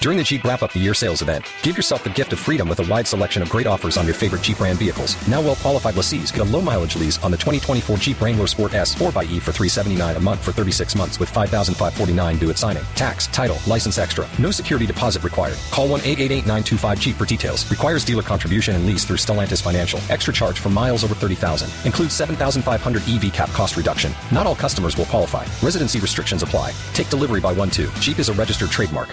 During the Jeep Wrap Up the Year sales event, give yourself the gift of freedom with a wide selection of great offers on your favorite Jeep brand vehicles. Now well qualified lessees get a low mileage lease on the 2024 Jeep Wrangler Sport S 4xE for 379 a month for 36 months with 5,549 due at signing. Tax, title, license extra. No security deposit required. Call 1-888-925-JEEP for details. Requires dealer contribution and lease through Stellantis Financial. Extra charge for miles over 30,000. Includes 7,500 EV cap cost reduction. Not all customers will qualify. Residency restrictions apply. Take delivery by 1-2. Jeep is a registered trademark.